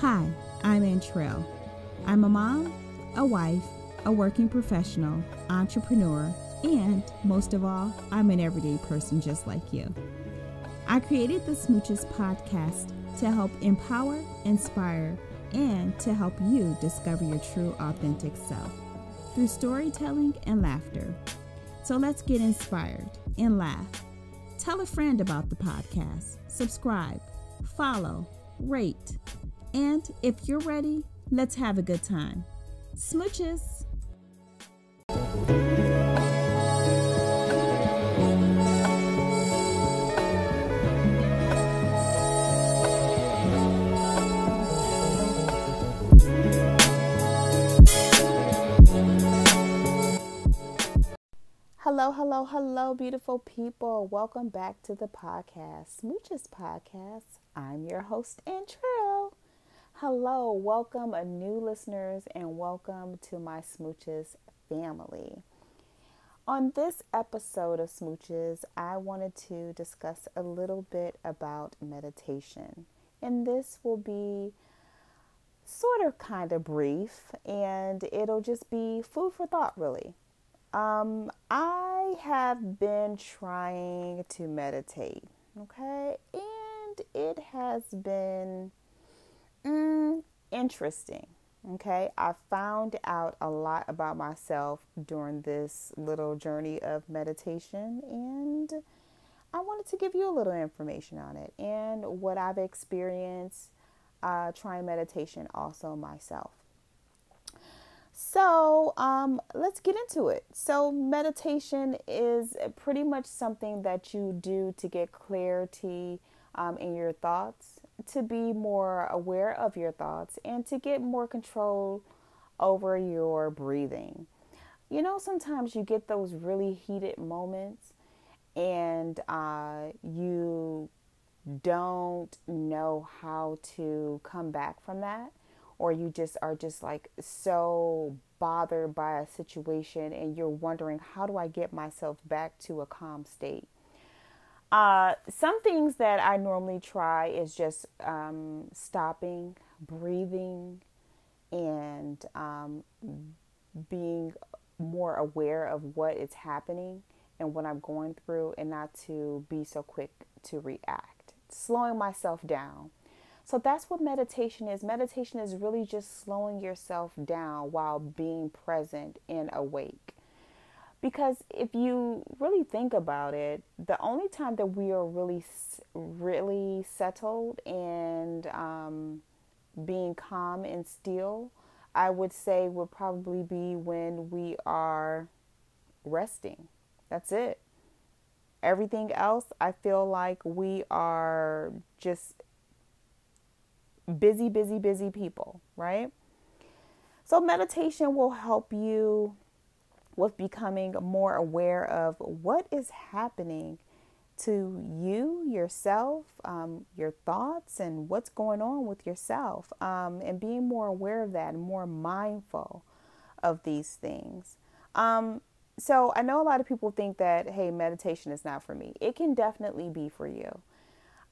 Hi, I'm Antrell. I'm a mom, a wife, a working professional, entrepreneur, and most of all, I'm an everyday person just like you. I created the Smooches podcast to help empower, inspire, and to help you discover your true, authentic self through storytelling and laughter. So let's get inspired and laugh. Tell a friend about the podcast, subscribe, follow, rate, and if you're ready, let's have a good time. Smooches! Hello, hello, hello, beautiful people. Welcome back to the podcast, Smooches Podcast. I'm your host, Antrell. Hello, welcome, a new listeners, and welcome to my Smooches family. On this episode of Smooches, I wanted to discuss a little bit about meditation. And this will be sort of kind of brief, and it'll just be food for thought, really. Um, I have been trying to meditate, okay, and it has been mm, interesting. Okay, I found out a lot about myself during this little journey of meditation, and I wanted to give you a little information on it and what I've experienced uh, trying meditation also myself. So, um, let's get into it. So, meditation is pretty much something that you do to get clarity um, in your thoughts, to be more aware of your thoughts, and to get more control over your breathing. You know, sometimes you get those really heated moments and uh, you don't know how to come back from that or you just are just like so bothered by a situation and you're wondering how do I get myself back to a calm state. Uh, some things that I normally try is just um, stopping, breathing, and um, being more aware of what is happening and what I'm going through, and not to be so quick to react. Slowing myself down so that's what meditation is. Meditation is really just slowing yourself down while being present and awake. Because if you really think about it, the only time that we are really, really settled and um, being calm and still, I would say would probably be when we are resting. That's it. Everything else, I feel like we are just busy, busy, busy people, right? So, meditation will help you with becoming more aware of what is happening to you, yourself, um, your thoughts, and what's going on with yourself, um, and being more aware of that and more mindful of these things. Um, so, I know a lot of people think that, hey, meditation is not for me. It can definitely be for you.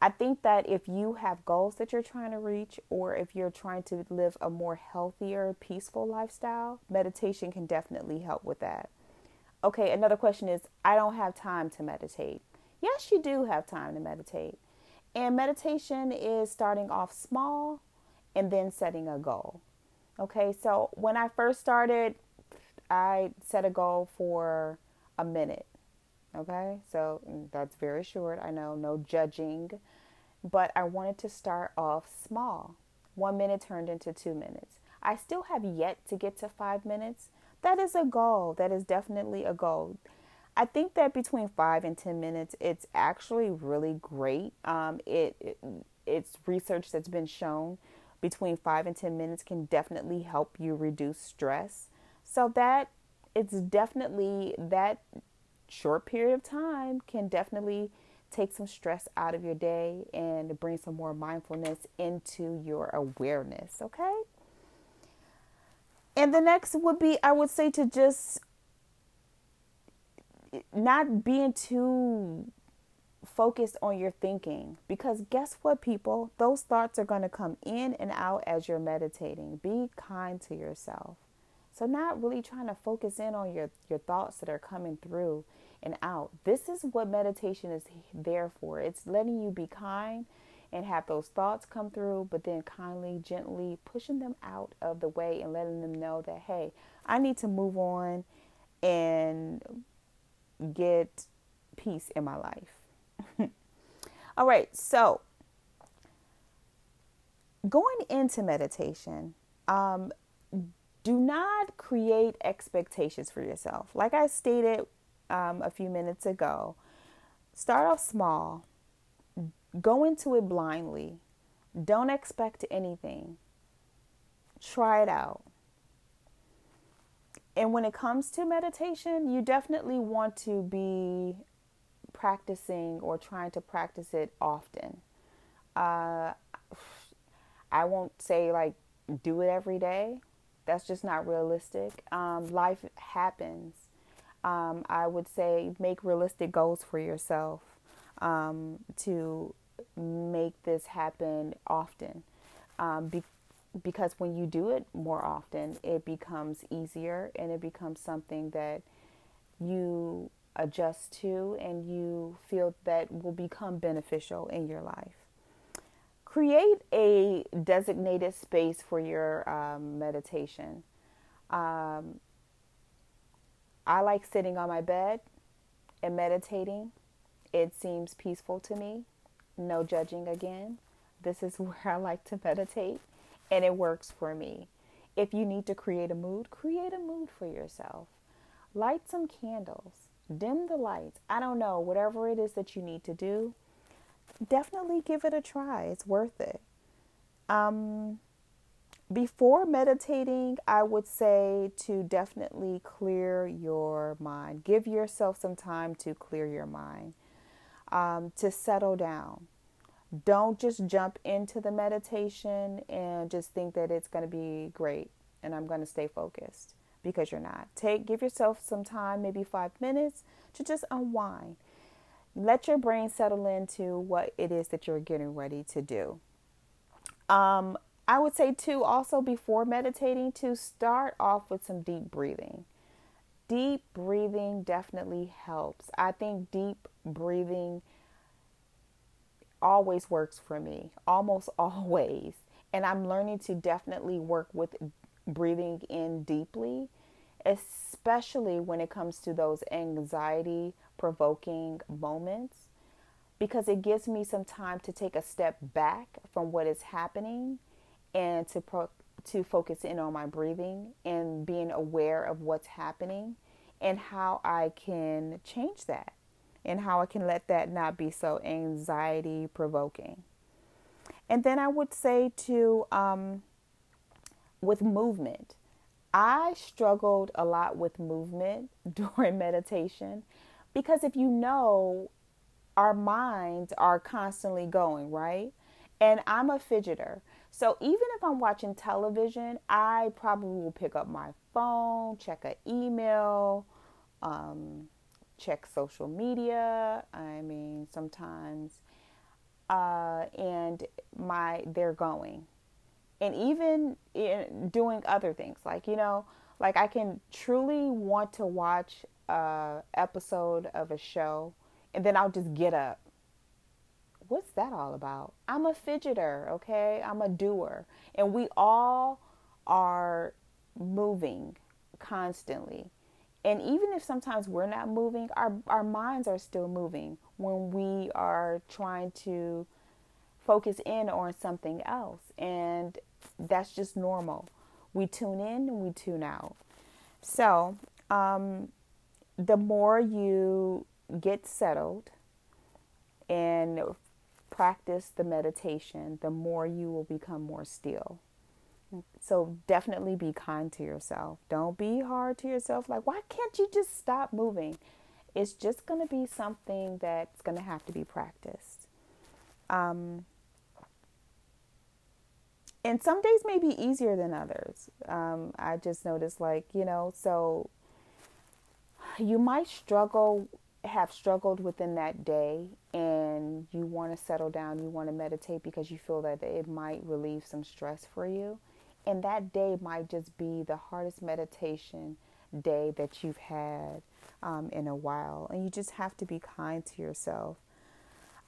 I think that if you have goals that you're trying to reach, or if you're trying to live a more healthier, peaceful lifestyle, meditation can definitely help with that. Okay, another question is I don't have time to meditate. Yes, you do have time to meditate. And meditation is starting off small and then setting a goal. Okay, so when I first started, I set a goal for a minute. Okay, so mm, that's very short. I know, no judging, but I wanted to start off small. One minute turned into two minutes. I still have yet to get to five minutes. That is a goal. That is definitely a goal. I think that between five and 10 minutes, it's actually really great. Um, it, it It's research that's been shown between five and 10 minutes can definitely help you reduce stress. So that it's definitely that short period of time can definitely take some stress out of your day and bring some more mindfulness into your awareness, okay? And the next would be, I would say, to just not being too focused on your thinking because guess what, people? Those thoughts are going to come in and out as you're meditating. Be kind to yourself. So, not really trying to focus in on your, your thoughts that are coming through and out. This is what meditation is there for. It's letting you be kind and have those thoughts come through, but then kindly, gently pushing them out of the way and letting them know that, hey, I need to move on and get peace in my life. All right, so going into meditation, um, do not create expectations for yourself. Like I stated um, a few minutes ago, start off small, go into it blindly, don't expect anything, try it out. And when it comes to meditation, you definitely want to be practicing or trying to practice it often. Uh, I won't say like do it every day. That's just not realistic. Um, life happens. Um, I would say make realistic goals for yourself um, to make this happen often. Um, be- because when you do it more often, it becomes easier and it becomes something that you adjust to and you feel that will become beneficial in your life. Create a designated space for your um, meditation. Um, I like sitting on my bed and meditating. It seems peaceful to me. No judging again. This is where I like to meditate and it works for me. If you need to create a mood, create a mood for yourself. Light some candles, dim the lights. I don't know, whatever it is that you need to do, definitely give it a try. It's worth it. Um, before meditating, I would say to definitely clear your mind. Give yourself some time to clear your mind, um, to settle down. Don't just jump into the meditation and just think that it's going to be great and I'm going to stay focused because you're not. Take give yourself some time, maybe 5 minutes to just unwind. Let your brain settle into what it is that you're getting ready to do. Um, I would say too also before meditating to start off with some deep breathing. Deep breathing definitely helps. I think deep breathing always works for me, almost always. And I'm learning to definitely work with breathing in deeply, especially when it comes to those anxiety provoking moments, because it gives me some time to take a step back from what is happening and to pro- to focus in on my breathing and being aware of what's happening and how I can change that and how I can let that not be so anxiety provoking. And then I would say to um, with movement, I struggled a lot with movement during meditation because if you know, our minds are constantly going, right? And I'm a fidgeter. So even if I'm watching television, I probably will pick up my phone, check an email, um, check social media. I mean, sometimes, uh, and my they're going, and even in doing other things like you know, like I can truly want to watch a episode of a show, and then I'll just get up. What's that all about? I'm a fidgeter, okay? I'm a doer, and we all are moving constantly. And even if sometimes we're not moving, our, our minds are still moving when we are trying to focus in on something else. And that's just normal. We tune in and we tune out. So, um, the more you get settled and practice the meditation, the more you will become more still. So definitely be kind to yourself. Don't be hard to yourself. Like, why can't you just stop moving? It's just going to be something that's going to have to be practiced. Um, and some days may be easier than others. Um, I just noticed, like, you know, so you might struggle have struggled within that day and you want to settle down, you want to meditate because you feel that it might relieve some stress for you. And that day might just be the hardest meditation day that you've had um, in a while. And you just have to be kind to yourself.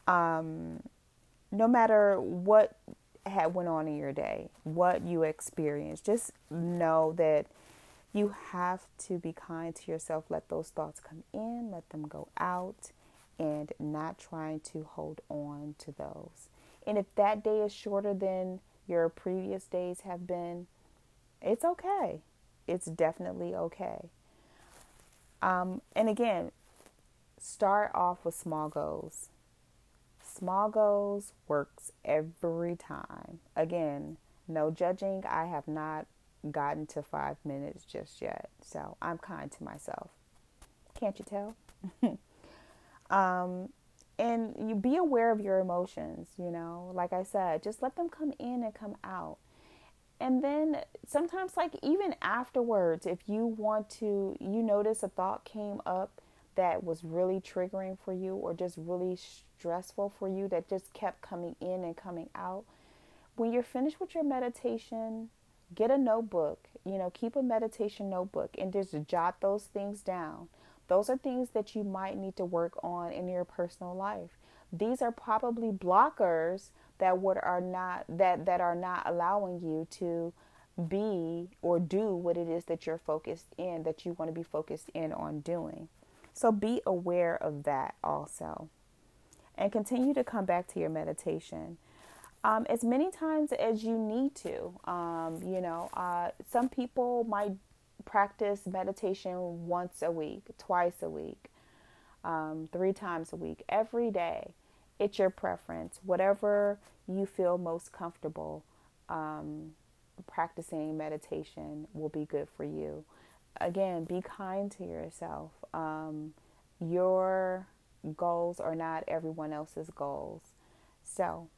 Um, no matter what had went on in your day, what you experienced, just know that you have to be kind to yourself. Let those thoughts come in, let them go out, and not trying to hold on to those. And if that day is shorter than your previous days have been, it's okay. It's definitely okay. Um, and again, start off with small goals. Small goals works every time. Again, no judging. I have not gotten to five minutes just yet. So I'm kind to myself. Can't you tell? um, and you be aware of your emotions, you know, like I said, just let them come in and come out. And then sometimes, like even afterwards, if you want to, you notice a thought came up that was really triggering for you or just really stressful for you that just kept coming in and coming out. When you're finished with your meditation, get a notebook, you know, keep a meditation notebook and just jot those things down. Those are things that you might need to work on in your personal life. These are probably blockers that what are not that that are not allowing you to be or do what it is that you're focused in that you want to be focused in on doing. So be aware of that also. And continue to come back to your meditation um, as many times as you need to. Um, you know, uh, some people might practice meditation once a week, twice a week, um, three times a week, every day. It's your preference. Whatever you feel most comfortable um, practicing meditation will be good for you. Again, be kind to yourself. Um, your goals are not everyone else's goals. So,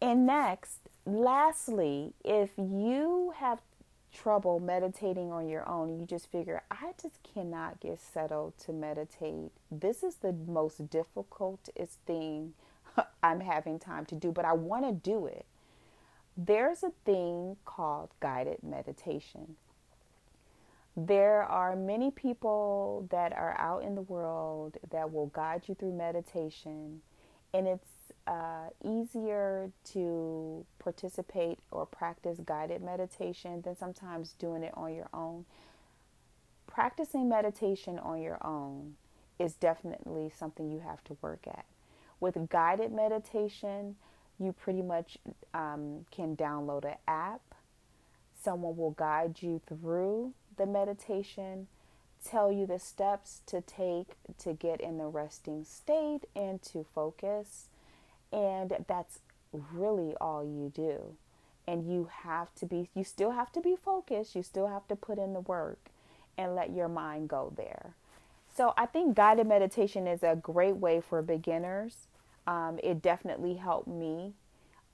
and next, lastly, if you have trouble meditating on your own, you just figure, I just cannot get settled to meditate. This is the most difficultest thing I'm having time to do, but I want to do it. There's a thing called guided meditation. There are many people that are out in the world that will guide you through meditation, and it's uh, easier to participate or practice guided meditation than sometimes doing it on your own. Practicing meditation on your own is definitely something you have to work at. With guided meditation, you pretty much um, can download an app. Someone will guide you through the meditation, tell you the steps to take to get in the resting state and to focus and that's really all you do. And you have to be, you still have to be focused. You still have to put in the work and let your mind go there. So I think guided meditation is a great way for beginners. Um, it definitely helped me.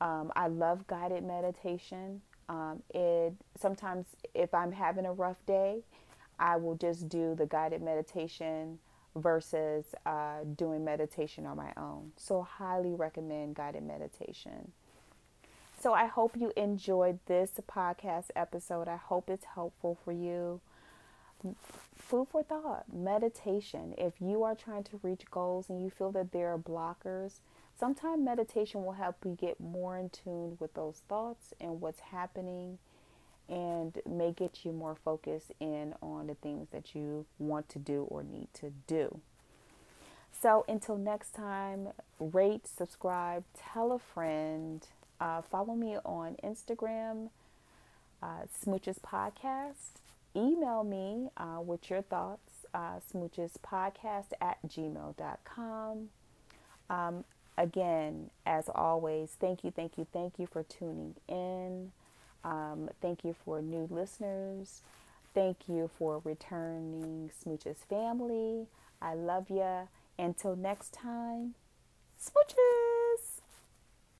Um, I love guided meditation. Um, it sometimes if I'm having a rough day, I will just do the guided meditation versus uh, doing meditation on my own. So, highly recommend guided meditation. So, I hope you enjoyed this podcast episode. I hope it's helpful for you. Food for thought, meditation. If you are trying to reach goals and you feel that there are blockers, sometimes meditation will help you get more in tune with those thoughts and what's happening and may get you more focused in on the things that you want to do or need to do. So until next time, rate, subscribe, tell a friend, uh, follow me on Instagram, uh, Smooches Podcast. Email me uh, with your thoughts, uh, smoochespodcast at gmail.com. Um, again, as always, thank you, thank you, thank you for tuning in. Um, thank you for new listeners. Thank you for returning Smooches family. I love you. Until next time, smooches.